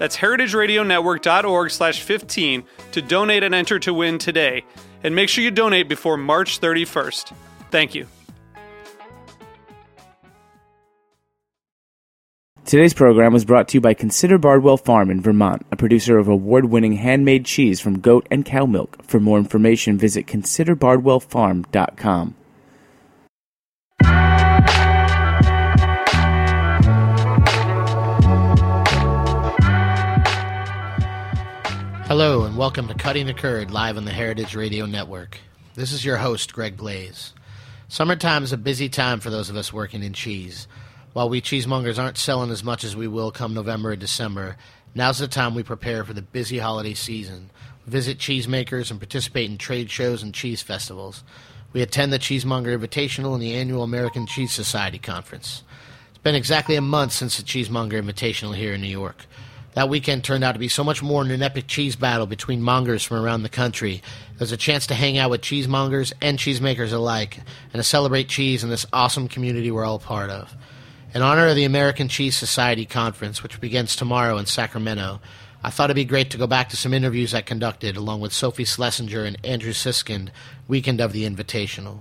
That's heritageradionetwork.org slash 15 to donate and enter to win today. And make sure you donate before March 31st. Thank you. Today's program was brought to you by Consider Bardwell Farm in Vermont, a producer of award winning handmade cheese from goat and cow milk. For more information, visit considerbardwellfarm.com. Hello, and welcome to Cutting the Curd live on the Heritage Radio Network. This is your host, Greg Blais. Summertime is a busy time for those of us working in cheese. While we cheesemongers aren't selling as much as we will come November and December, now's the time we prepare for the busy holiday season. Visit cheesemakers and participate in trade shows and cheese festivals. We attend the Cheesemonger Invitational and the annual American Cheese Society Conference. It's been exactly a month since the Cheesemonger Invitational here in New York. That weekend turned out to be so much more than an epic cheese battle between mongers from around the country. There's a chance to hang out with cheesemongers and cheesemakers alike, and to celebrate cheese in this awesome community we're all part of. In honor of the American Cheese Society Conference, which begins tomorrow in Sacramento, I thought it'd be great to go back to some interviews I conducted along with Sophie Slessinger and Andrew Siskind, weekend of the Invitational.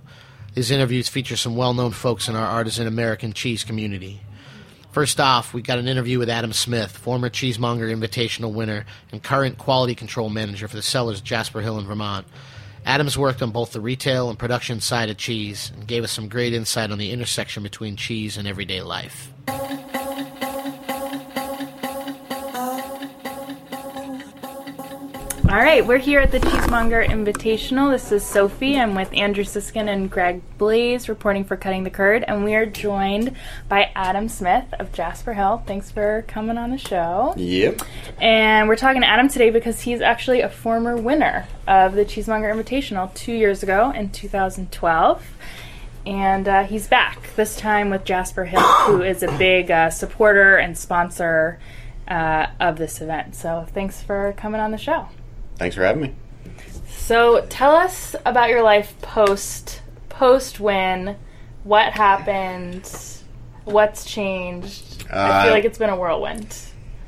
These interviews feature some well known folks in our artisan American cheese community. First off, we got an interview with Adam Smith, former Cheesemonger Invitational winner and current quality control manager for the Cellars Jasper Hill in Vermont. Adams worked on both the retail and production side of cheese and gave us some great insight on the intersection between cheese and everyday life. All right, we're here at the Cheesemonger Invitational. This is Sophie. I'm with Andrew Siskind and Greg Blais reporting for Cutting the Curd, and we are joined by Adam Smith of Jasper Hill. Thanks for coming on the show. Yep. And we're talking to Adam today because he's actually a former winner of the Cheesemonger Invitational two years ago in 2012. And uh, he's back, this time with Jasper Hill, who is a big uh, supporter and sponsor uh, of this event. So thanks for coming on the show. Thanks for having me. So tell us about your life post post win. What happened? What's changed? I feel Uh, like it's been a whirlwind.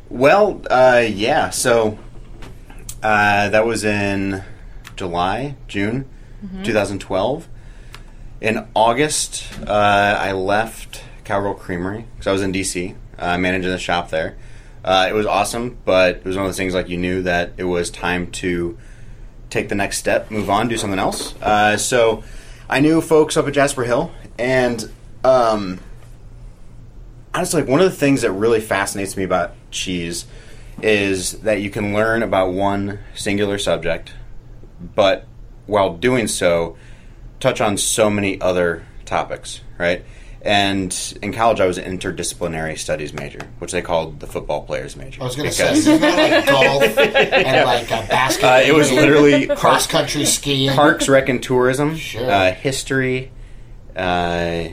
Well, uh, yeah. So uh, that was in July, June, 2012. In August, uh, I left Cowgirl Creamery because I was in DC, uh, managing the shop there. Uh, it was awesome, but it was one of those things like you knew that it was time to take the next step, move on, do something else. Uh, so I knew folks up at Jasper Hill, and um, honestly, like one of the things that really fascinates me about cheese is that you can learn about one singular subject, but while doing so, touch on so many other topics, right? And in college, I was an interdisciplinary studies major, which they called the football players major. I was going to say, isn't that like golf and like uh, basketball? uh, it was literally cross country skiing. parks, rec, and tourism, Sure. uh, history, uh,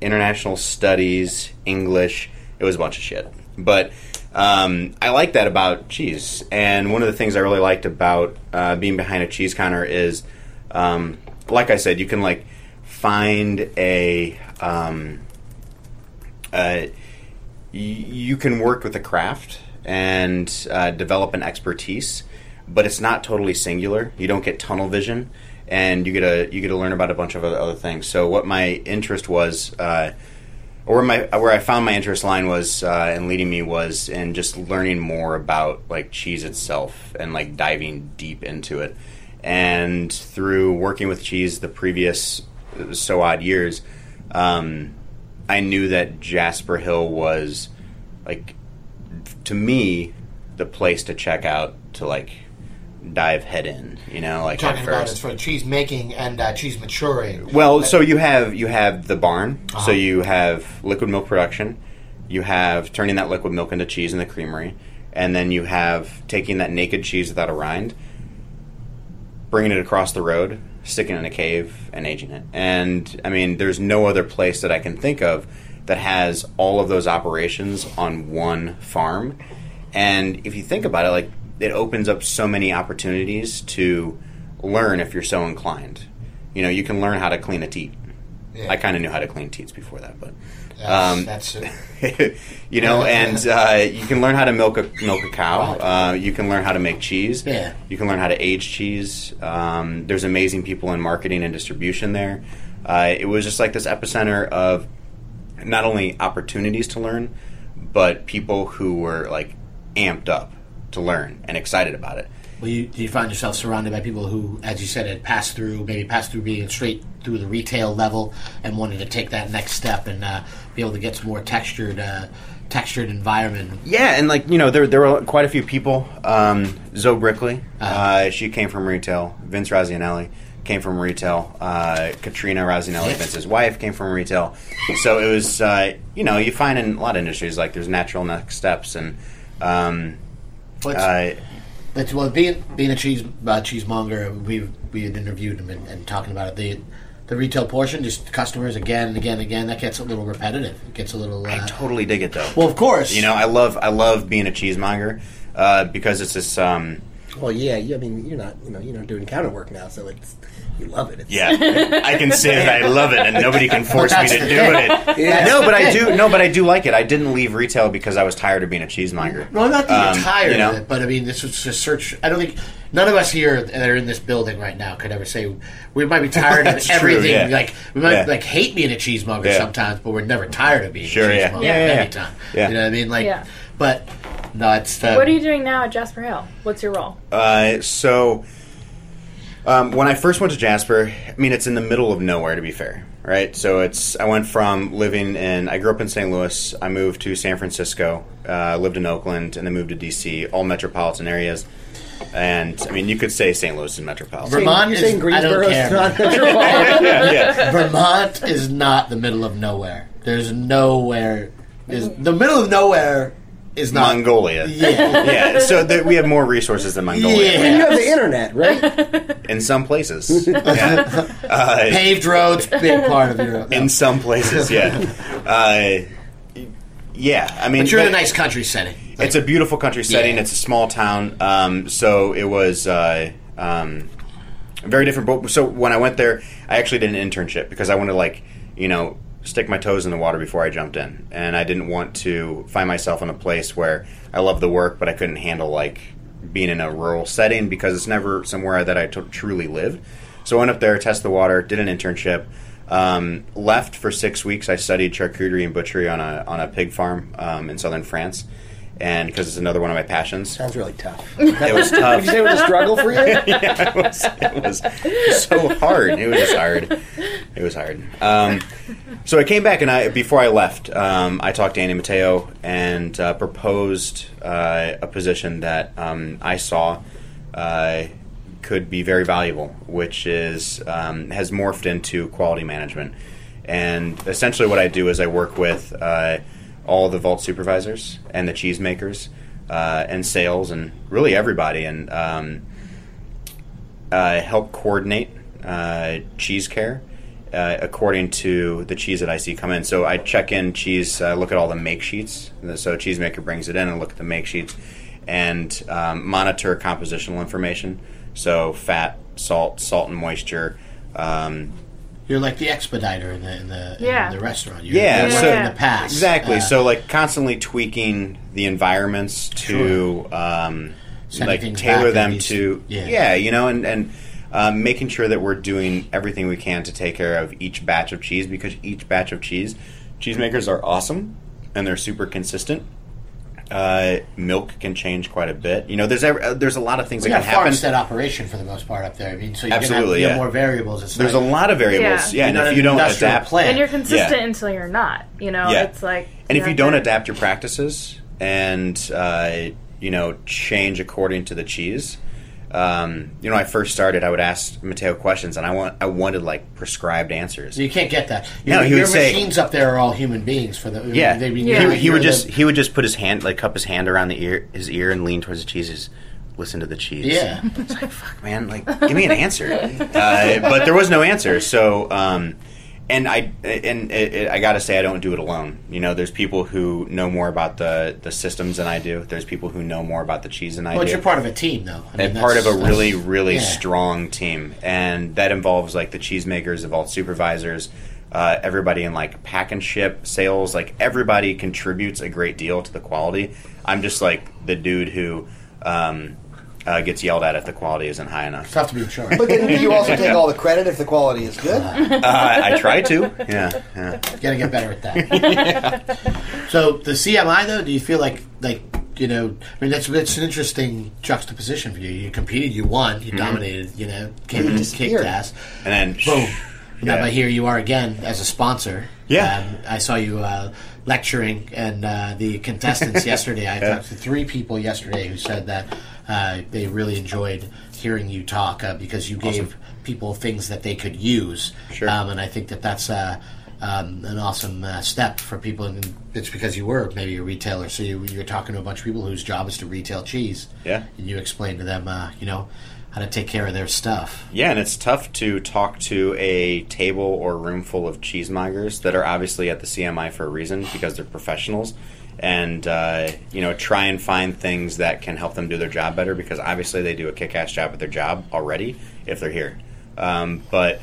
international studies, English. It was a bunch of shit. But um, I like that about cheese. And one of the things I really liked about uh, being behind a cheese counter is, um, like I said, you can like find a. Um, uh, you can work with a craft and uh, develop an expertise, but it's not totally singular. You don't get tunnel vision, and you get to you get to learn about a bunch of other, things. So what my interest was, uh, or my where I found my interest line was uh, and leading me was in just learning more about like cheese itself and like diving deep into it. And through working with cheese the previous uh, so odd years, um, I knew that Jasper Hill was like to me the place to check out to like dive head in. You know, like Talking about it's for cheese making and uh, cheese maturing. Well, so you have you have the barn. Uh-huh. So you have liquid milk production. You have turning that liquid milk into cheese in the creamery, and then you have taking that naked cheese without a rind, bringing it across the road, sticking in a cave, and aging it. And I mean, there's no other place that I can think of that has all of those operations on one farm. And if you think about it, like it opens up so many opportunities to learn if you're so inclined. You know, you can learn how to clean a teat. Yeah. I kind of knew how to clean teats before that, but That's, um, that's it. you know, and uh, you can learn how to milk a milk a cow. Uh, you can learn how to make cheese. Yeah. You can learn how to age cheese. Um, there's amazing people in marketing and distribution there. Uh, it was just like this epicenter of not only opportunities to learn, but people who were like amped up to learn and excited about it. Well, you, do you find yourself surrounded by people who, as you said, had passed through, maybe passed through being straight through the retail level and wanted to take that next step and uh, be able to get some more textured, uh, textured environment? Yeah, and like you know, there there were quite a few people. Um, Zoe Brickley, uh, she came from retail. Vince Razionale came from retail. Uh, Katrina Razionale, Vince's wife, came from retail. So it was, uh, you know, you find in a lot of industries like there's natural next steps, and um, But well, being being a cheese uh, cheesemonger, we we had interviewed him and, and talking about it. The the retail portion, just customers again and again and again, that gets a little repetitive. It gets a little. I Uh, totally dig it though. well, of course, you know, I love I love being a cheesemonger uh, because it's this. Um, Well, yeah, you, I mean, you're not, you know, you're not doing counter work now, so it's you love it. It's, Yeah, I can say that I love it, and nobody can force me to do it. Yeah. No, but I do. No, but I do like it. I didn't leave retail because I was tired of being a cheesemonger. Well, not that Um, you're tired you know? of it, but I mean, this was just search. I don't think none of us here that are in this building right now could ever say we might be tired of That's true, everything. yeah. Like we might Yeah. like hate being a cheesemonger Yeah. sometimes, but we're never tired of being Sure, a cheesemonger Yeah, yeah, yeah. anytime. Yeah. You know what I mean? Like, Yeah. but no, it's. Uh, What are you doing now at Jasper Hill? What's your role? Uh, so, um, when I first went to Jasper, I mean, it's in the middle of nowhere. To be fair, right? So it's I went from living in I grew up in St. Louis. I moved to San Francisco, uh, lived in Oakland, and then moved to DC, all metropolitan areas. And I mean, you could say St. Louis is metropolitan. Vermont you're is- saying Greensboro don't is not metropolitan? yeah, yeah. Vermont is not the middle of nowhere. There's nowhere. Is the middle of nowhere is not Mongolia. Yeah. yeah. So th- we have more resources than Mongolia. Yeah. you have the internet, right? In some places. Yeah. Uh, Paved roads, big part of Europe. in some places, yeah. Uh, yeah, I mean, But you're in a nice country setting. It's a beautiful country setting. Yeah. It's a small town, um, so it was uh, um, very different. But so when I went there, I actually did an internship because I wanted to like you know stick my toes in the water before I jumped in, and I didn't want to find myself in a place where I love the work, but I couldn't handle like being in a rural setting because it's never somewhere that I t- truly lived. So I went up there, tested the water, did an internship. Um, left for six weeks. I studied charcuterie and butchery on a on a pig farm um, in southern France, and because it's another one of my passions. Sounds really tough. It was tough. Did you say it was a struggle for you? yeah, it was, it was so hard. It was just hard. It was hard. Um, so I came back, and I before I left, um, I talked to Andy Mateo and uh, proposed uh, a position that um, I saw uh, could be very valuable, which is um, has morphed into quality management. And essentially, what I do is I work with uh, all the vault supervisors and the cheesemakers uh, and sales and really everybody, and um, uh, help coordinate uh, cheese care uh, according to the cheese that I see come in. So I check in cheese, uh, look at all the make sheets. So cheesemaker brings it in and look at the make sheets and um, monitor compositional information. So fat, salt, salt and moisture. Um, You're like the expediter in the in the, Yeah. in the restaurant. You're, Yeah, you're so- working in the past. Exactly. Uh, so like constantly tweaking the environments to um, like tailor them at least. to Yeah. you know, and and um, making sure that we're doing everything we can to take care of each batch of cheese because each batch of cheese, cheesemakers are awesome and they're super consistent. Uh, milk can change quite a bit. You know, there's ev- uh, there's a lot of things We that got can happen. farmstead operation for the most part up there. I mean, so you're Absolutely, gonna have, you have yeah. more variables. It's There's a lot of variables. Yeah. Yeah, and you're if an you don't adapt, plant. and you're consistent Yeah. until you're not. You know, Yeah. it's like. and if you don't to- adapt your practices and uh, you know change according to the cheese, um, you know, I first started, I would ask Mateo questions, and I want I wanted like prescribed answers. You can't get that. No, Your, he would your say- machines up there are all human beings. For the Yeah, they, Yeah. He, would- he would just the- he would just put his hand like cup his hand around the ear his ear and lean towards the cheeses. Listen to the cheese. Yeah. it's like fuck, man. Like, give me an answer. Uh, but there was no answer. So, um, and I and it, it, I got to say, I don't do it alone. You know, there's people who know more about the the systems than I do. There's people who know more about the cheese than I Well, do. But you're part of a team, though. I mean, and part of a really, really yeah. strong team, and that involves like the cheesemakers, the vault supervisors, uh, everybody in like pack and ship sales. Like everybody contributes a great deal to the quality. I'm just like the dude who um, uh, gets yelled at if the quality isn't high enough. Tough to be in charge. But then do you also take all the credit if the quality is good. Uh, I try to, yeah, yeah. Got to get better at that. so the CMI though, do you feel like like you know? I mean, that's that's an interesting juxtaposition for you. You competed, you won, Mm-hmm. you dominated. You know, came in kicked ass. And then Boom. Now, but here you are again as a sponsor. Yeah. Um, I saw you uh, lecturing, and uh, the contestants yesterday. I talked to three people yesterday who said that uh, they really enjoyed hearing you talk uh, because you gave people things that they could use. Sure. Um, and I think that that's uh, um, an awesome uh, step for people. And it's because you were maybe a retailer, so you, you're talking to a bunch of people whose job is to retail cheese. Yeah. And you explain to them, uh, you know, how to take care of their stuff. Yeah, and it's tough to talk to a table or room full of cheesemongers that are obviously at the CMI for a reason because they're professionals, and uh, you know try and find things that can help them do their job better because obviously they do a kick-ass job at their job already if they're here. Um, but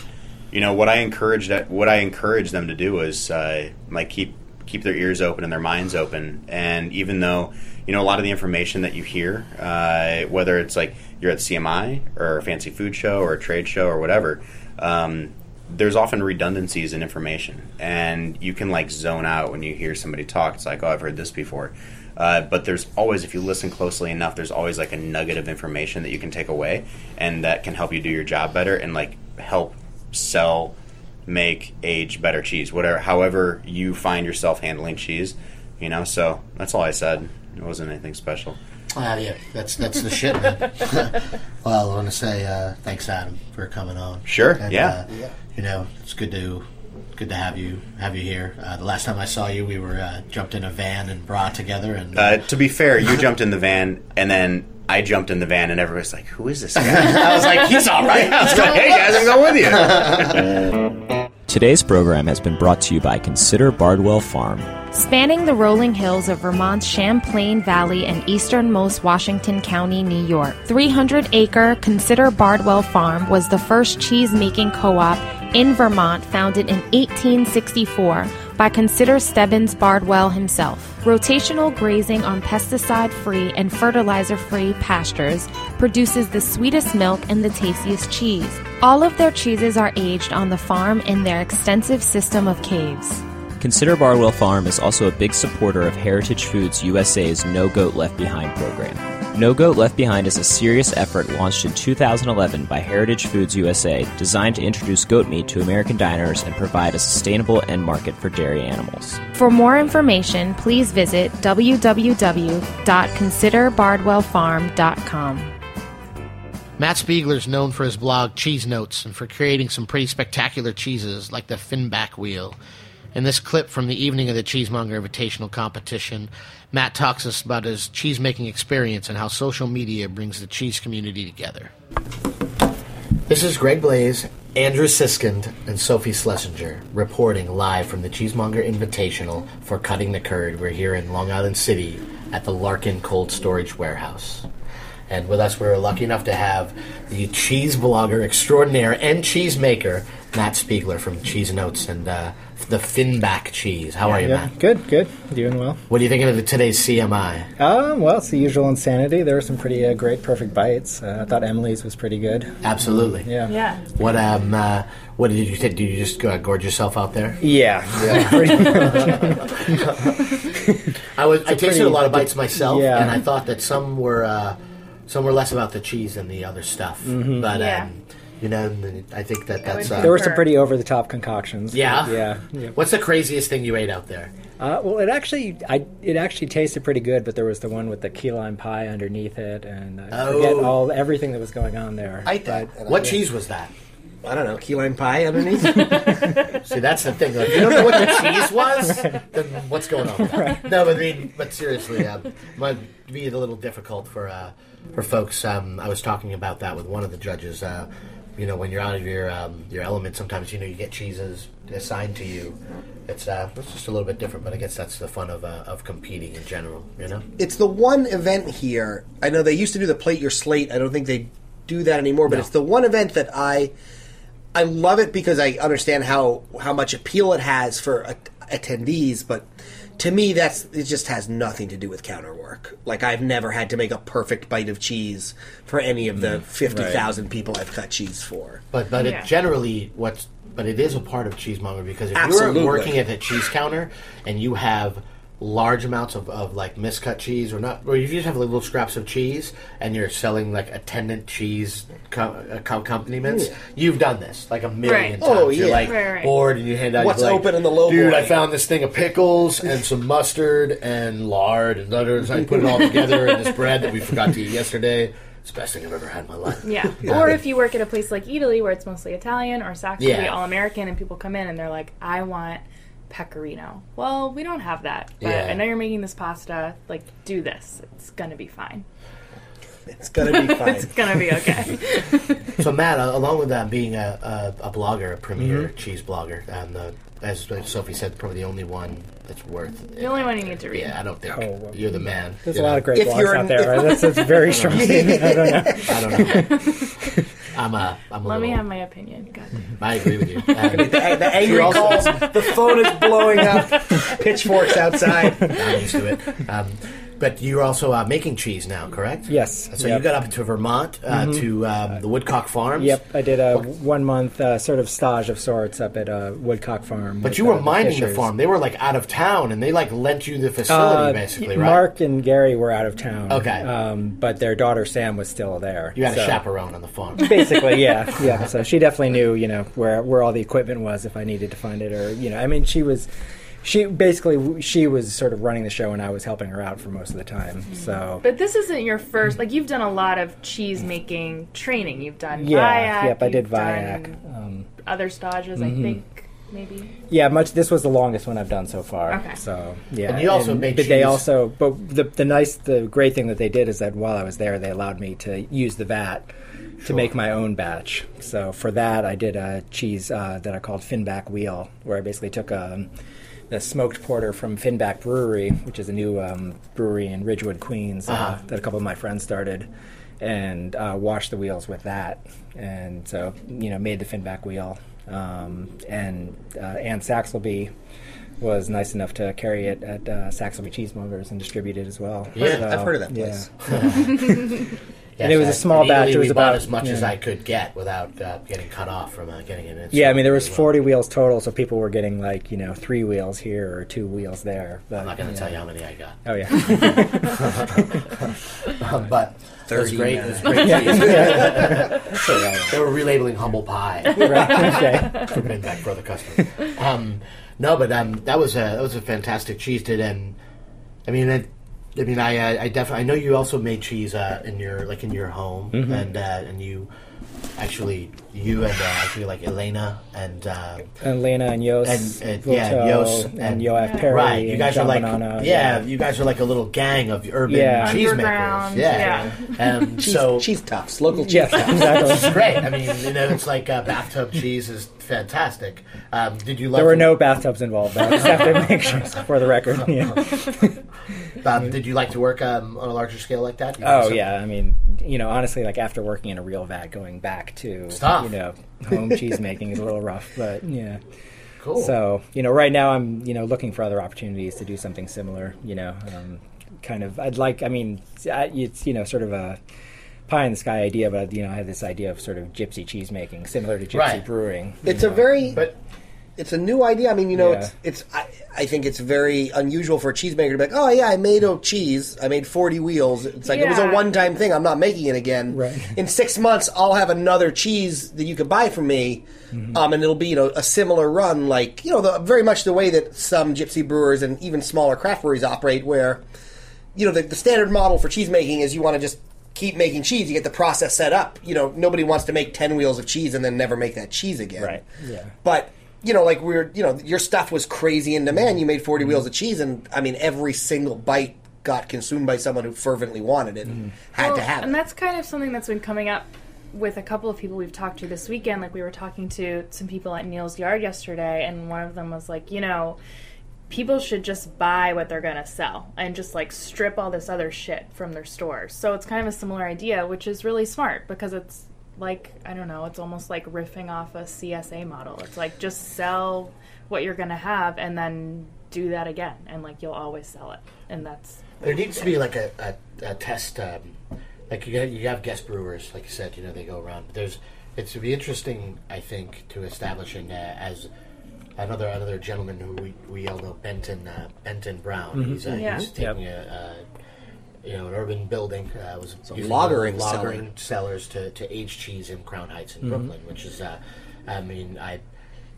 you know what I encourage that what I encourage them to do is uh, like keep keep their ears open and their minds open. And even though you know a lot of the information that you hear, uh, whether it's like you're at CMI or a fancy food show or a trade show or whatever, um, there's often redundancies in information, and you can like zone out when you hear somebody talk. It's like, oh, I've heard this before. Uh, but there's always, if you listen closely enough, there's always like a nugget of information that you can take away, and that can help you do your job better and like help sell, make, age better cheese. Whatever, however you find yourself handling cheese, you know. So that's all I said. It wasn't anything special. Ah, yeah, that's that's the shit, man. well, I want to say uh, thanks, Adam, for coming on. Sure, And, yeah. uh, You know, it's good to good to have you have you here. Uh, the last time I saw you, we were uh, jumped in a van and brought together, and Uh, to be fair, you jumped in the van, and then I jumped in the van, and everybody's like, "Who is this guy?" I was like, he's all right. I was like, "Hey guys, I'm going with you." Today's program has been brought to you by Consider Bardwell Farm. Spanning the rolling hills of Vermont's Champlain Valley and easternmost Washington County, New York, 300 acre Consider Bardwell Farm was the first cheese making co op in Vermont founded in 1864 by Consider Stebbins Bardwell himself. Rotational grazing on pesticide free and fertilizer free pastures produces the sweetest milk and the tastiest cheese. All of their cheeses are aged on the farm in their extensive system of caves. Consider Bardwell Farm is also a big supporter of Heritage Foods USA's No Goat Left Behind program. No Goat Left Behind is a serious effort launched in 2011 by Heritage Foods USA designed to introduce goat meat to American diners and provide a sustainable end market for dairy animals. For more information, please visit www.considerbardwellfarm.com. Matt Spiegler is known for his blog Cheese Notes and for creating some pretty spectacular cheeses like the Finback Wheel. In this clip from the evening of the Cheesemonger Invitational competition, Matt talks us about his cheese making experience and how social media brings the cheese community together. This is Greg Blais, Andrew Siskind, and Sophie Slessinger reporting live from the Cheesemonger Invitational for Cutting the Curd. We're here in Long Island City at the Larkin Cold Storage Warehouse. And with us, we're lucky enough to have the cheese blogger extraordinaire and cheese maker, Matt Spiegler from Cheese Notes and uh, the Finback cheese. How are you, Yeah, Matt? good, good, doing well. What do you think of today's CMI? Um, well, it's the usual insanity. There were some pretty uh, great, perfect bites. Uh, I thought Emily's was pretty good. Absolutely. Yeah, Yeah. What um uh, what did you think? Did you just uh, gorge yourself out there? yeah, yeah. I was I tasted pretty- a lot of bites myself, Yeah. and I thought that some were uh, some were less about the cheese than the other stuff. Mm-hmm. But Yeah. um, you know, I think that that's uh, there were some pretty over the top concoctions. Yeah? yeah. yeah. What's the craziest thing you ate out there? Uh, well, it actually, I it actually tasted pretty good, but there was the one with the key lime pie underneath it, and I forget Oh. all everything that was going on there. I ate that. What I- cheese was that? I don't know. Key lime pie underneath. See, that's the thing. Like, if you don't know what the cheese was, then what's going on? With that? No, but I mean, but seriously, um, it might be a little difficult for uh, for folks. Um, I was talking about that with one of the judges. Uh, you know, when you're out of your um, your element, sometimes you know you get cheeses assigned to you. It's uh, it's just a little bit different, but I guess that's the fun of uh, of competing in general. You know, it's the one event here. I know they used to do the plate your slate. I don't think they do that anymore. But No. it's the one event that I I love it because I understand how how much appeal it has for a, attendees. But to me, that's it just has nothing to do with counter work. Like I've never had to make a perfect bite of cheese for any of the mm, fifty thousand people I've cut cheese for. but but Yeah. it generally what's but it is a part of cheesemonger because if Absolutely. you're working at a cheese counter and you have large amounts of, of like miscut cheese or not or you just have like little scraps of cheese and you're selling like attendant cheese co- uh, accompaniments you've done this like a million Right. times Oh, you're yeah. like Right, right. bored and you hand out What's like, open in the low dude boy?" I found this thing of pickles and some mustard and lard and others I put it all together in this bread that we forgot to eat yesterday it's the best thing I've ever had in my life Yeah. Or if you work at a place like Eataly where it's mostly Italian or Saxelby Yeah. all American and people come in and they're like, I want pecorino. Well, we don't have that. But Yeah. I know you're making this pasta. Like, do this. It's gonna be fine. It's gonna be fine. It's gonna be okay. So Matt, uh, along with that, being a, a, a blogger, a premier Mm-hmm. cheese blogger, and uh, as Sophie said, probably the only one that's worth. the only one you need to read. Yeah, I don't think Oh, well. you're the man. There's you a lot of great If blogs out there. Right? That's, that's very strong statement. I don't know. I don't know. I'm a. I'm a Let me have my opinion. I agree with you. Um, the, the angry calls. The phone is blowing up. Pitchforks outside. I'm used to it. Um, but you're also uh, making cheese now, correct? Yes. So Yep. you got up to Vermont uh, to um, the Woodcock Farms. Yep, I did a one month uh, sort of stage of sorts up at uh, Woodcock Farm. But with, you were uh, minding the Fischers. farm. They were like out of town, and they like lent you the facility, Uh, basically, right? Mark and Gary were out of town. Okay. Um, but their daughter Sam was still there. You had so- a chaperone on the farm. Basically, yeah, yeah. So she definitely knew, you know, where where all the equipment was if I needed to find it, or you know, I mean, she was, she basically she was sort of running the show, and I was helping her out for most of the time. So But this isn't your first. Like you've done a lot of cheese making training. You've done yeah, Viac. yep, I did Viac. Um, Other stages, I think. Maybe. Yeah, much. This was the longest one I've done so far. Okay. So yeah, And you also made But they also, but the the nice, the great thing that they did is that while I was there, they allowed me to use the vat to make my own batch. So for that, I did a cheese uh, that I called Finback Wheel, where I basically took um, the smoked porter from Finback Brewery, which is a new um, brewery in Ridgewood, Queens, uh, Uh-huh. that a couple of my friends started. And uh, washed the wheels with that, and so you know made the Finback wheel. Um, and uh, Ann Saxelby was nice enough to carry it at uh, Saxelby Cheesemongers and distribute it as well. Yeah, So, I've heard of that yeah. place. And it was a small batch. It was about- as much as. I could get without uh, getting cut off from uh, getting it in. Yeah, I mean there was 40 wheels total, so people were getting like you know three wheels here or two wheels there. But, I'm not going to tell you how many I got, Oh yeah, but it was great. It was great. yeah. cheese. yeah. they were relabeling humble pie. right. Okay. for bring back for the customer. Um, no, but um, that was a that was a fantastic cheese. Did and I mean, I, I mean, I uh, I definitely I know you also made cheese uh, in your like in your home, Mm-hmm. and uh, and you actually you and uh, actually like Elena and. Uh, And and Yos, And, uh, yeah, Yos and, and- Yoav Perry, right, you and guys John are like Bonanno, yeah, you guys are like a little gang of urban Yeah. cheesemakers. Underground, Yeah, Um, Cheese, so cheese tops, local cheese. Yes, tops. exactly. great. I mean, you know, it's like uh, bathtub cheese is fantastic. Um, did you love? There were no bathtubs involved. Though. I just have to make sure for the record. Yeah. Um, did you like to work um, on a larger scale like that? You Oh also- yeah, I mean, you know, honestly, like after working in a real vat, going back to you know home cheese making is a little rough, but yeah. Cool. So you know, right now I'm you know looking for other opportunities to do something similar. You know, um, kind of. I'd like. I mean, it's you know sort of a pie in the sky idea, but you know, I had this idea of sort of gypsy cheese making, similar to gypsy Right. brewing. It's you a very but it's a new idea. I mean, you know, Yeah. it's it's. I, I think it's very unusual for a cheesemaker to be like, "Oh yeah, I made a cheese. I made forty wheels." It's like it was a one-time thing. I'm not making it again. Right. In six months, I'll have another cheese that you could buy from me, Mm-hmm. um, and it'll be you know a similar run, like you know, the, very much the way that some gypsy brewers and even smaller craft breweries operate, where you know the, the standard model for cheese making is you want to just keep making cheese. You get the process set up. You know, nobody wants to make ten wheels of cheese and then never make that cheese again. Right. Yeah. But you know, like we're you know, your stuff was crazy in demand. You made 40 Mm-hmm. wheels of cheese, and I mean, every single bite got consumed by someone who fervently wanted it Mm-hmm. and had to Well, have and it. that's kind of something that's been coming up with a couple of people we've talked to this weekend. Like we were talking to some people at Neal's Yard yesterday, and one of them was like, you know, people should just buy what they're gonna sell and just like strip all this other shit from their stores. So it's kind of a similar idea, which is really smart because it's like I don't know, it's almost like riffing off a CSA model. It's like just sell what you're gonna have and then do that again, and like you'll always sell it, and that's There needs to be like a, a, a test, um, like you you have guest brewers, like you said, you know they go around. But there's it's to be interesting, I think, to establish in uh, as another another gentleman who we, we all know, Benton uh, Benton Brown. He's, uh, Yeah. he's taking a, a you know an urban building uh, was using lagering the cellar. lagering cellars to, to age cheese in Crown Heights in Brooklyn, which is uh, I mean I.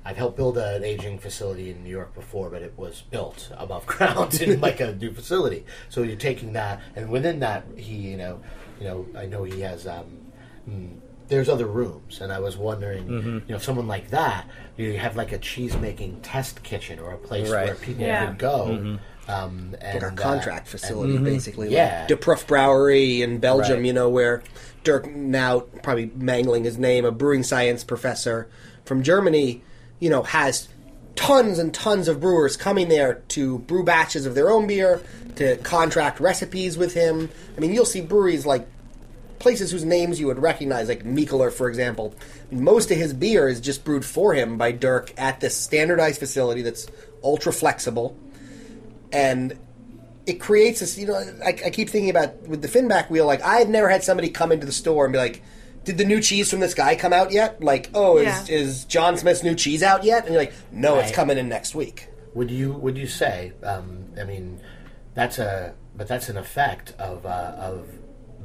I've helped build an aging facility in New York before, but it was built above ground in like a new facility. So you're taking that, and within that, he, you know, you know, I know he has. Um, mm, there's other rooms, and I was wondering, you know, someone like that, you have like a cheese making test kitchen or a place where people Yeah. could go. Um, and, like our uh, contract facility, and- basically. yeah. Like De Proef Brewery in Belgium, Right. you know, where Dirk, now probably mangling his name, a brewing science professor from Germany, you know, has tons and tons of brewers coming there to brew batches of their own beer, to contract recipes with him. I mean, you'll see breweries like places whose names you would recognize, like Mikkeller, for example. Most of his beer is just brewed for him by Dirk at this standardized facility that's ultra flexible, and it creates this. You know, I, I keep thinking about with the Finback wheel. Like I had never had somebody come into the store and be like. Did the new cheese from this guy come out yet? Like, oh, is, Yeah. is John Smith's new cheese out yet? And you're like, no, it's coming in next week. Would you would you say? Um, I mean, that's a but that's an effect of uh, of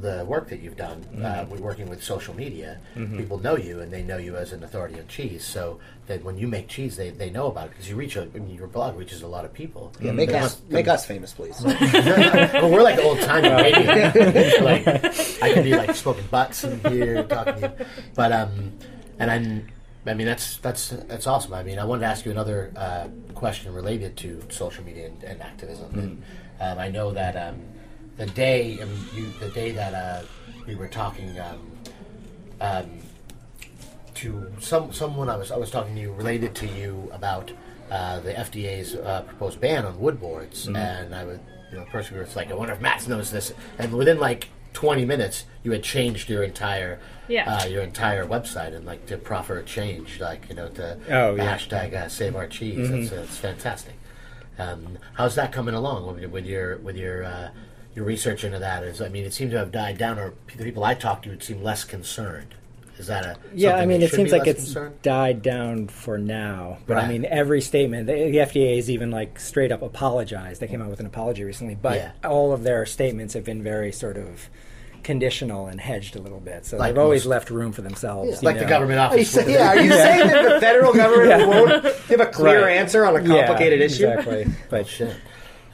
the work that you've done. Uh, we're working with social media. People know you, and they know you as an authority on cheese. So that when you make cheese, they, they know about it because you reach. A, I mean, your blog reaches a lot of people. Yeah, make They us want- make us famous, please. well, we're like old timey radio. like I could be like smoking butts in here talking to you, but um, and I'm. I mean that's that's that's awesome. I mean, I wanted to ask you another uh, question related to social media and, and activism. And, um, I know that um, the day um, you, the day that uh, we were talking um, um, to some someone I was I was talking to you related to you about uh, the FDA's uh, proposed ban on wood boards, and I would you know a person was like, I wonder if Matt knows this, and within like 20 minutes, you had changed your entire Yeah. uh, your entire website and like to proffer a change, like you know to Oh, the yeah. hashtag uh, Save Our Cheese. That's, that's fantastic. Um, how's that coming along with, your- with your your research into that? Is I mean, it seemed to have died down, or the people I talked to would seem less concerned. Is that a Yeah, I mean, it seems like it's concerned? died down for now. But I mean, every statement, the, the FDA has even like straight up apologized. They came out with an apology recently, but Yeah. all of their statements have been very sort of conditional and hedged a little bit. So Like they've always most- left room for themselves. you like the know. government Are you, office. say, yeah, are you saying that the federal government won't give a clear Right. answer on a Yeah, complicated issue? Exactly. Oh, but Shit.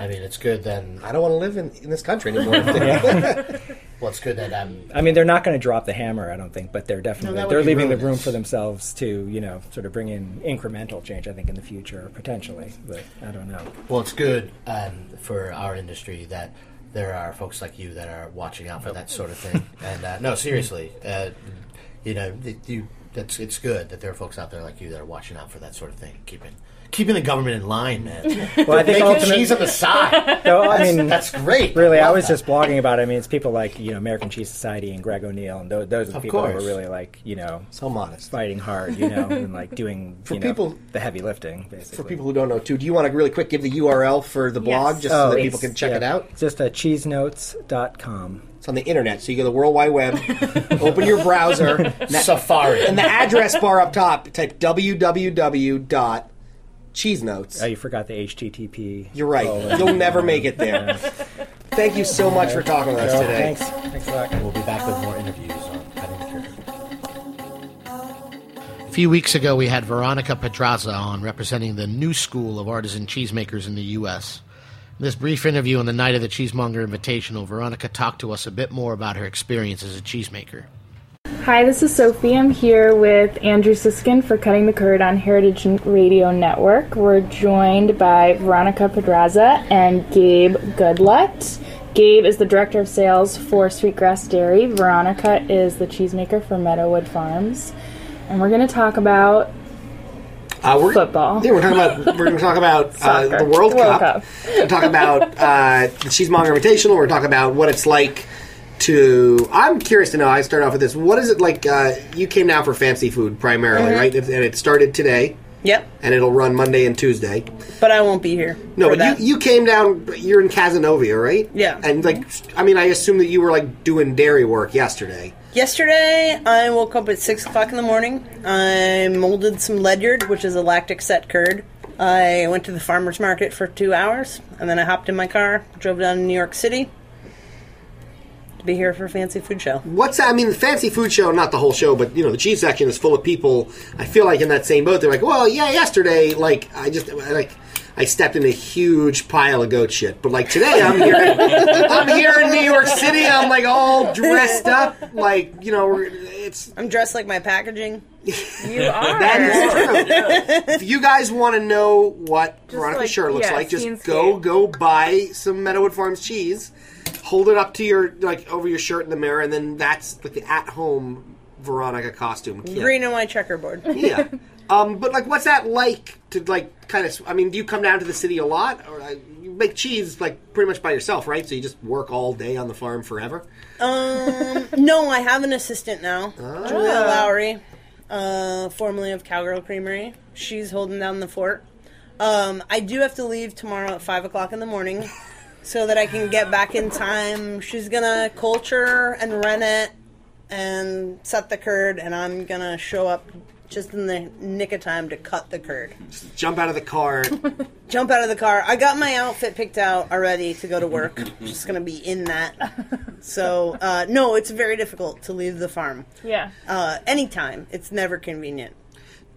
I mean, it's good then. I don't want to live in, in this country anymore. Well, it's good that um, I mean, they're not going to drop the hammer, I don't think, but they're definitely that would they're be leaving the room for themselves to, you know, sort of bring in incremental change. I think in the future, potentially, but I don't know. well, it's good um, for our industry that there are folks like you that are watching out for that sort of thing. and uh, no, seriously, uh, you know, you that's it's good that there are folks out there like you that are watching out for that sort of thing, keeping keeping the government in line, man. Well, I think Making cheese on the side. No, I mean that's great. Really, I love was that. just blogging about it. I mean, it's people like you know American Cheese Society and Greg O'Neill, and those, those are the Of people that course. were really like you know So modest. fighting hard, you know, and like doing For you know, people- the heavy lifting. Basically, For people who don't know, too, do you want to really quick give the URL for the blog Yes. just so that people can check yeah, it out? It's just uh, cheesenotes.com. It's on the internet, so you go to the World Wide Web, open your browser, that- Safari. and the address bar up top, type www.cheesenotes. Oh, you forgot the HTTP. You're right. Oh, You'll never make it there. Thank you so much for talking with us today. thanks. Thanks a lot. We'll be back with more interviews on Cutting the Curd. A few weeks ago, we had Veronica Pedraza on representing the new school of artisan cheesemakers in the U.S. In this brief interview on the night of the Cheesemonger Invitational, Veronica talked to us a bit more about her experience as a cheesemaker. Hi, this is Sophie. I'm here with Andrew Siskind for Cutting the Curd on Heritage Radio Network. We're joined by Veronica Pedraza and Gabe Goodlett. Gabe is the director of sales for Sweetgrass Dairy. Veronica is the cheesemaker for Meadowood Farms. And we're going to talk about Uh, we're, Football. Yeah, we're talking about we're going to talk about uh, the World, World Cup. Cup. We're talking about uh, the Cheesemonger Invitational. We're talking about what it's like to. I'm curious to know. I start off with this. What is it like? Uh, you came down for fancy food primarily, Mhm. right? And it started today, Yep, and it'll run Monday and Tuesday. but I won't be here. No, but that. you, you came down. You're in Cazenovia, right? Yeah. And like, I mean, I assume that you were like doing dairy work yesterday. Yesterday, I woke up at 6 o'clock in the morning. I molded some ledyard, which is a lactic set curd. I went to the farmer's market for two hours, and then I hopped in my car, drove down to New York City to be here for fancy food show. What's that? I mean, the fancy food show, not the whole show, but you know, the cheese section is full of people. I feel like in that same boat. They're like, well, yeah, yesterday, like I just like I stepped in a huge pile of goat shit, but like today, I'm here. I'm here in New York City. I'm like all dressed up, like you know, it's. I'm dressed like my packaging. You are. That is true. if you guys want to know what Veronica's like- shirt looks yeah, like, just go go buy some Meadowood Farms cheese, hold it up to your like over your shirt in the mirror, and then that's like the at home Veronica costume. kit. Green and white checkerboard. Yeah. Um, but like, what's that like to like kind of? I mean, do you come down to the city a lot, or uh, you make cheese like pretty much by yourself, right? So you just work all day on the farm forever. Um, no, I have an assistant now, Ah. Julia Lowry, uh, formerly of Cowgirl Creamery. She's holding down the fort. Um, I do have to leave tomorrow at five o'clock in the morning, so that I can get back in time. She's gonna culture and rennet and set the curd, and I'm gonna show up just in the nick of time to cut the curd. Jump out of the car. Jump out of the car. I got my outfit picked out already to go to work. just gonna be in that. So uh, no, it's very difficult to leave the farm. Yeah. Uh, anytime, it's never convenient.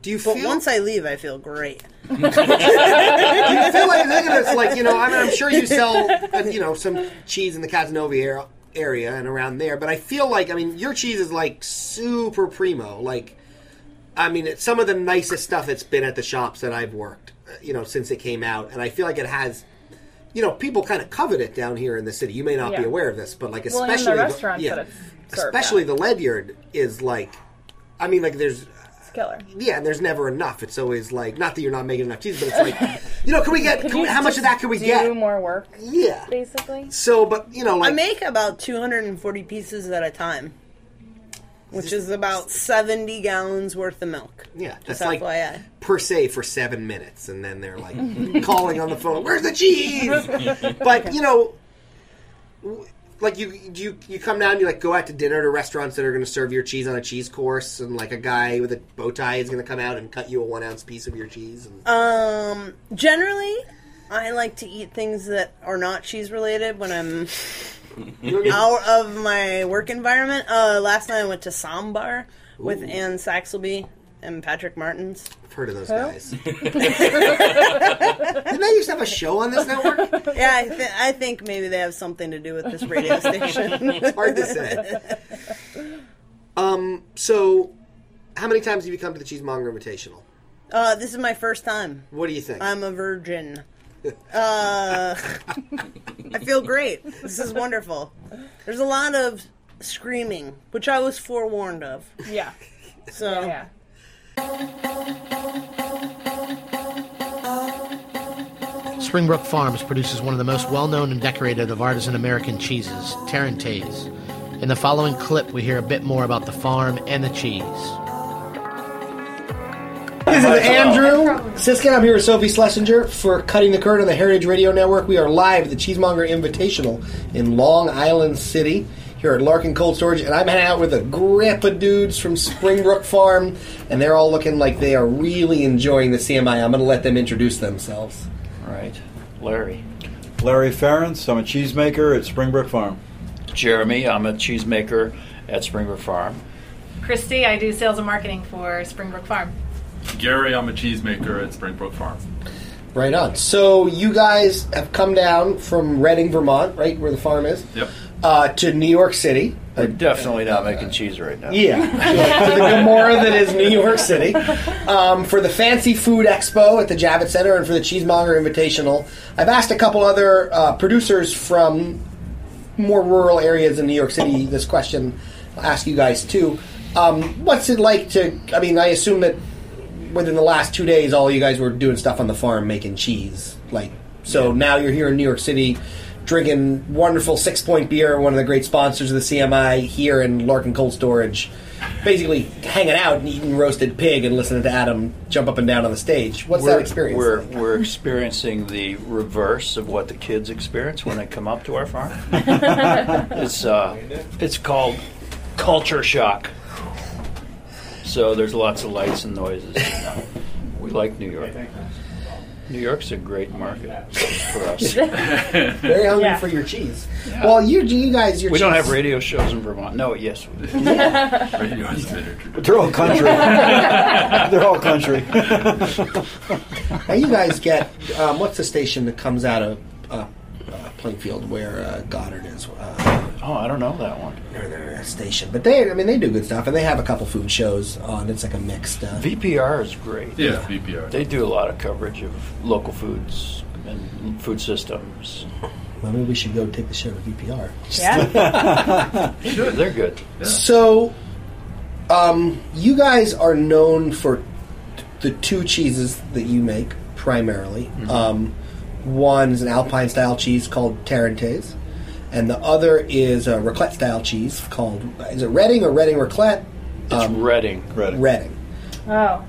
Do you But feel? once I leave, I feel great. do you feel like it's like you know? I mean, I'm sure you sell uh, you know some cheese in the Cazenovia area, area and around there, but I feel like I mean your cheese is like super primo. Like, I mean, it's some of the nicest stuff that's been at the shops that I've worked, uh, you know, since it came out, and I feel like it has. You know, people kind of covet it down here in the city. You may not be aware of this, but like Well, and the especially restaurants that it's especially at. the ledyard is like, I mean, like there's It's killer. yeah, and there's never enough. It's always like not that you're not making enough cheese, but it's like, you know, can we get can we, how much of that can we do get? more work, Yeah. basically. So, but you know, I make about 240 pieces at a time, which is about 70 gallons worth of milk. yeah, Just that's like FYI. per se for seven minutes, and then they're like calling on the phone, "Where's the cheese?" but you know, w- like you you you come down, and you like go out to dinner to restaurants that are going to serve your cheese on a cheese course, and like a guy with a bow tie is going to come out and cut you a one ounce piece of your cheese. And, Um, generally, I like to eat things that are not cheese related when I'm out of my work environment. Uh, last night I went to Sambar with Ooh. Ann Saxelby and Patrick Martins. I've heard of those guys. Didn't they used to have a show on this network? Yeah, I, th- I think maybe they have something to do with this radio station. it's hard to say. Um. So, how many times have you come to the Cheesemonger Invitational? Uh, this is my first time. What do you think? I'm a virgin. Uh, I feel great. This is wonderful. There's a lot of screaming, which I was forewarned of. Yeah. So Yeah. Springbrook Farms produces one of the most well known and decorated of artisan American cheeses, Tarentaise. In the following clip, we hear a bit more about the farm and the cheese. This is Andrew Siskind. I'm here with Sophie Slessinger for Cutting the Curd on the Heritage Radio Network. We are live at the Cheesemonger Invitational in Long Island City here at Larkin Cold Storage, and I'm hanging out with a grandpa dudes from Springbrook Farm, and they're all looking like they are really enjoying the CMI. I'm going to let them introduce themselves. Right. Larry. Larry Ference. I'm a cheesemaker at Springbrook Farm. Jeremy. I'm a cheesemaker at Springbrook Farm. Christy, I do sales and marketing for Springbrook Farm. Gary, I'm a cheesemaker at Springbrook Farm. Right on. So you guys have come down from Reading, Vermont, right where the farm is, Yep. Uh, to New York City. We're definitely not making cheese right now. Yeah, to the Gomorrah that is New York City, um, for the Fancy Food Expo at the Javits Center, and for the Cheesemonger Invitational. I've asked a couple other uh, producers from more rural areas in New York City this question. I'll ask you guys too. Um, what's it like to? I mean, I assume that within the last two days, all you guys were doing stuff on the farm making cheese. Like, so now you're here in New York City, drinking wonderful Six Point beer, one of the great sponsors of the CMI here in Larkin Cold Storage. Basically, hanging out and eating roasted pig and listening to Adam jump up and down on the stage. What's that We're- experience? We're, like? we're experiencing the reverse of what the kids experience when they come up to our farm. it's uh, it's called culture shock. So there's lots of lights and noises. uh, we like New York. New York's a great market for us. Very hungry Yeah. for your cheese. Well, you, you guys, your we don't cheese- have radio shows in Vermont. No, yes, we do. Radio is better. They're all country. They're all country. Now you guys get um, what's the station that comes out of uh, uh, Plainfield where uh, Goddard is? Uh, oh, I don't know that one. They're their station, but they I mean they do good stuff, and they have a couple food shows on. It's like a mixed. Uh, VPR is great. Yeah, VPR. They do a lot of coverage of local foods and food systems. Maybe we should go take the show to VPR. Sure, they're good. So, um, you guys are known for t- the two cheeses that you make primarily. Mm-hmm. Um, one's an Alpine style cheese called Tarentaise, and the other is a raclette style cheese called is it Redding or Redding raclette? It's Reading. Reading. Reading. Oh,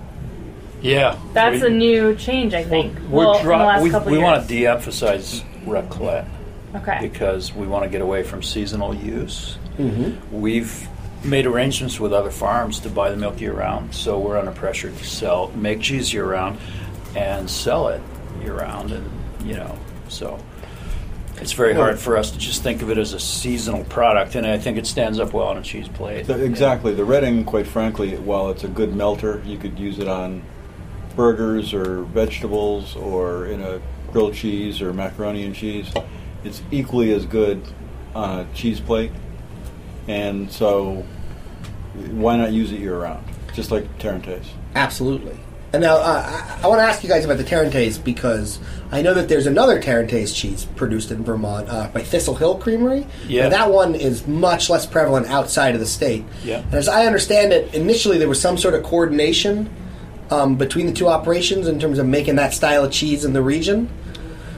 Yeah. that's we, a new change, I think. we're well, in the dro- last we, couple we want to de-emphasize raclette Okay. because we want to get away from seasonal use. Mm-hmm. We've made arrangements with other farms to buy the milk year round, so we're under pressure to sell, make cheese year round, and sell it year round, and you know, so it's very hard for us to just think of it as a seasonal product, and I think it stands up well on a cheese plate. The- exactly. The Reading, quite frankly, while it's a good melter, you could use it on burgers or vegetables or in a grilled cheese or macaroni and cheese. It's equally as good on a cheese plate. And so, why not use it year round? Just like Tarentaise. Absolutely. And now uh, I, I want to ask you guys about the Tarentaise because I know that there's another Tarentaise cheese produced in Vermont uh, by Thistle Hill Creamery. Yeah. And that one is much less prevalent outside of the state. Yeah. And as I understand it, initially there was some sort of coordination um, between the two operations in terms of making that style of cheese in the region.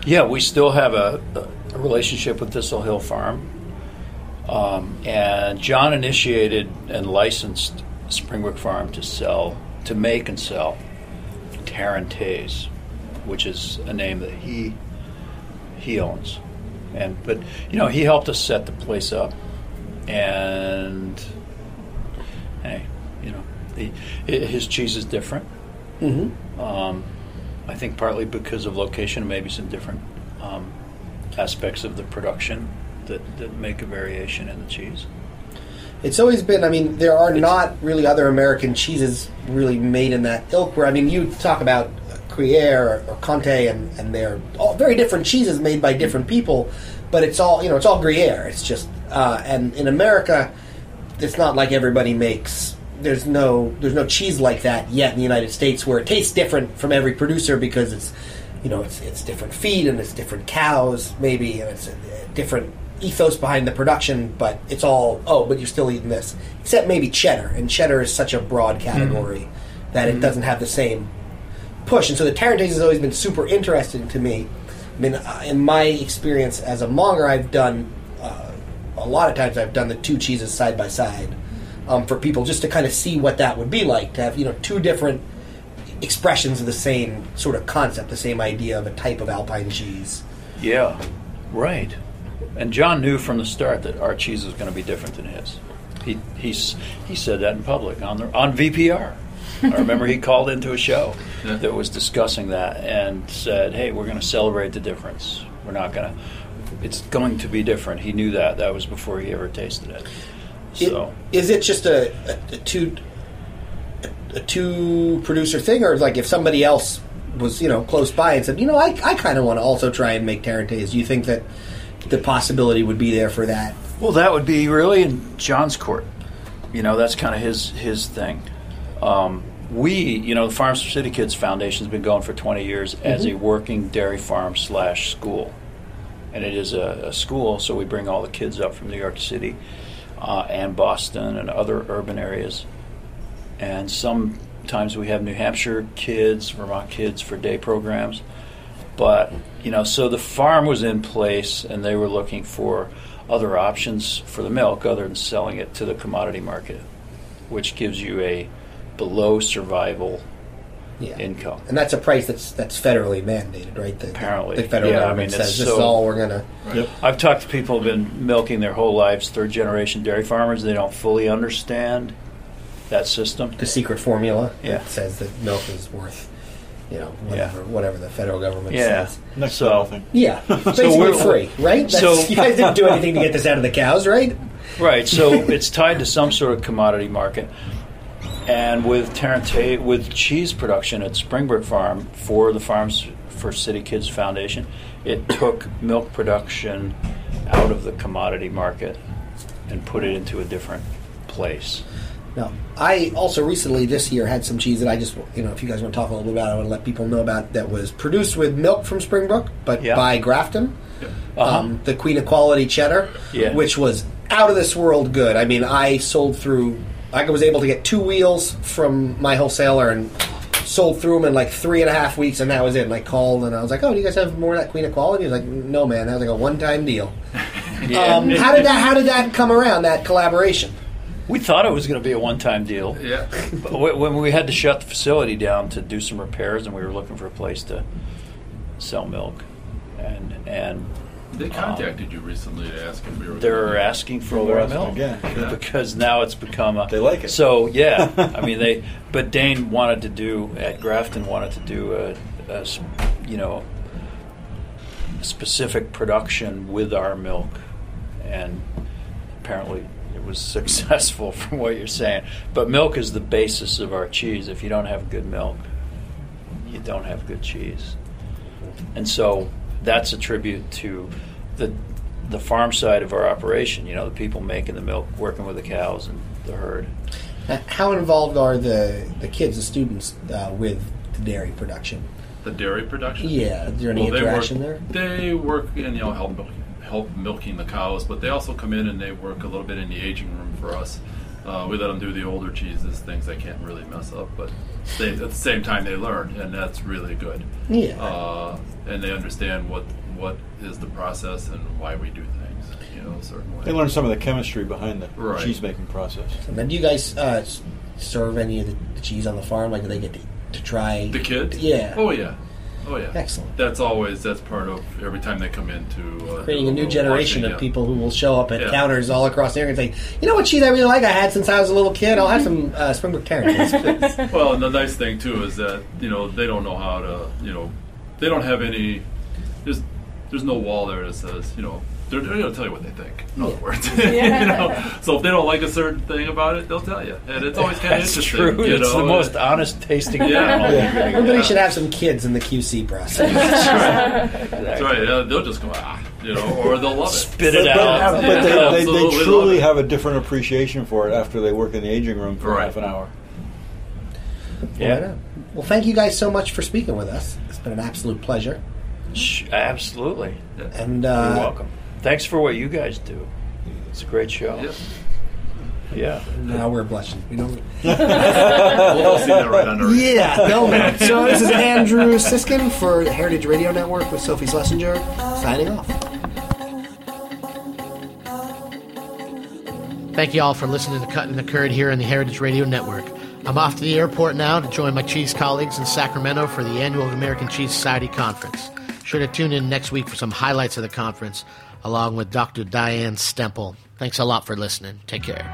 Yeah, we still have a, a relationship with Thistle Hill Farm. Um, and John initiated and licensed Springbrook Farm to sell, to make and sell Tarentaise, which is a name that he he owns. And but you know he helped us set the place up, and hey, you know he, his cheese is different. Mm-hmm. Um, I think partly because of location, maybe some different um, aspects of the production that, that make a variation in the cheese. It's always been. I mean, there are not really other American cheeses really made in that ilk. Where I mean, you talk about Gruyere or, or Comte, and, and they're all very different cheeses made by different people, but it's all you know. It's all Gruyere. It's just uh, and in America, it's not like everybody makes. There's no there's no cheese like that yet in the United States where it tastes different from every producer because it's you know it's it's different feed and it's different cows maybe and it's different ethos behind the production, but it's all oh, but you're still eating this. Except maybe cheddar, and cheddar is such a broad category that it doesn't have the same push. And so the Tarentaise has always been super interesting to me. I mean, uh, in my experience as a monger, I've done uh, a lot of times. I've done the two cheeses side by side um, for people just to kind of see what that would be like to have you know two different expressions of the same sort of concept, the same idea of a type of Alpine cheese. Yeah, right. And John knew from the start that our cheese was going to be different than his. He he's, he said that in public on the, on VPR. I remember he called into a show that was discussing that and said, "Hey, we're going to celebrate the difference. We're not going to. It's going to be different." He knew that. That was before he ever tasted it. So Is it just a, a, a two a two producer thing, or like if somebody else was you know close by and said, you know, I, I kind of want to also try and make Tarentaise. Do you think that the possibility would be there for that? Well, that would be really in John's court. You know, that's kind of his his thing. Um, we, you know, the Farms for City Kids Foundation has been going for 20 years as a Mhm. working dairy farm slash school, and it is a, a school. So we bring all the kids up from New York City uh, and Boston and other urban areas, and sometimes we have New Hampshire kids, Vermont kids for day programs. But you know, so the farm was in place, and they were looking for other options for the milk other than selling it to the commodity market, which gives you a below survival income. And that's a price that's that's federally mandated, right? The, Apparently, the federal yeah, I government mean, it's says this is all we're gonna. I've talked to people who've been milking their whole lives, third generation dairy farmers. They don't fully understand that system. The secret formula Yeah. that says that milk is worth, you know, whatever whatever the federal government Yeah. says. Next So- to nothing. Yeah, So basically we're- free, right? That's, so- you guys didn't do anything to get this out of the cows, right? Right. So it's tied to some sort of commodity market. And with Tarenta- with cheese production at Springbrook Farm for the Farms for City Kids Foundation, it took milk production out of the commodity market and put it into a different place. Now, I also recently this year had some cheese that I just, you know, if you guys want to talk a little bit about, it, I want to let people know about that was produced with milk from Springbrook, but Yeah. by Grafton. Uh-huh. Um, the Queen of Quality cheddar, Yeah. which was out of this world good. I mean, I sold through. I was able to get two wheels from my wholesaler and sold through them in like three and a half weeks, and that was it. And I called and I was like, "Oh, do you guys have more of that Queen of Quality?" He was like, "No, man, that was like a one-time deal." Um, how did that? How did that come around? That collaboration? We thought it was going to be a one-time deal. Yeah. But when we had to shut the facility down to do some repairs, and we were looking for a place to sell milk, and and They um, contacted you recently to ask if we were. they're asking for Well, they're more asking milk again, yeah. because now it's become a. They like it. So yeah, I mean they. But Dane wanted to do at Grafton wanted to do a, you know specific production with our milk, and apparently it was successful from what you're saying. But milk is the basis of our cheese. If you don't have good milk, you don't have good cheese. And so that's a tribute to the the farm side of our operation. You know, the people making the milk, working with the cows and the herd. How involved are the the kids, the students, uh, with the dairy production? The dairy production. Yeah, is there any they interaction work, there? They work in you know help milk, help milking the cows, but they also come in and they work a little bit in the aging room for us. Uh, we let them do the older cheeses, things they can't really mess up, but they, at the same time they learn, and that's really good. Yeah. Uh, and they understand what what is the process and why we do things, you know, a certain way. They learn some of the chemistry behind the Right. cheese making process. And then do you guys uh, serve any of the, the cheese on the farm? Like, do they get to, to try The kids? Yeah. Oh yeah. Oh yeah. Excellent. That's always that's part of every time they come into uh, Creating a new generation washing, of yeah. people who will show up at Yeah. counters all across the area and say, "You know what cheese I really like? I had since I was a little kid. I'll have some uh, Springbrook Tarentaise." please." well, and the nice thing too is that you know they don't know how to you know they don't have any there's there's no wall there that says you know they're, they're going to tell you what they think. In other words, Yeah. you know. So if they don't like a certain thing about it, they'll tell you, and it's always kind of That's interesting. true. You It's know? the most honest tasting Yeah. kernel you're Everybody get. should have some kids in the QC process. That's right. That's Yeah, they'll just go ah, you know, or they'll love it. Spit But, it out. but Yeah, they, they, they truly have a different appreciation for it after they work in the aging room for Right. half an hour. Yeah. Well, thank you guys so much for speaking with us. It's been an absolute pleasure. Absolutely. And uh, You're welcome. Thank thanks for what you guys do. It's a great show. Yeah. Now we're blushing. We don't. We'll see that right under. Yeah, no man. So this is Andrew Siskind for the Heritage Radio Network with Sophie Slessinger signing off. Thank you all for listening to Cutting the Curd here on the Heritage Radio Network. I'm off to the airport now to join my cheese colleagues in Sacramento for the annual American Cheese Society Conference. Sure to tune in next week for some highlights of the conference, along with Dr. Diane Stempel. Thanks a lot for listening. Take care.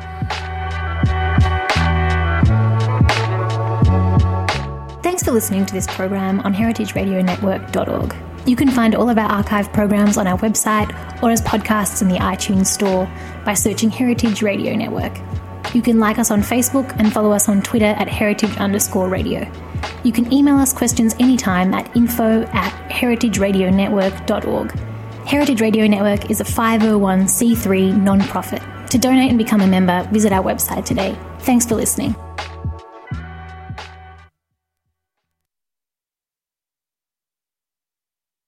Thanks for listening to this program on heritageradionetwork.org. You can find all of our archive programs on our website or as podcasts in the iTunes Store by searching Heritage Radio Network. You can like us on Facebook and follow us on Twitter at heritage underscore radio. You can email us questions anytime at info at heritageradionetwork.org. Heritage Radio Network is a 501c3 non-profit. To donate and become a member, visit our website today. Thanks for listening.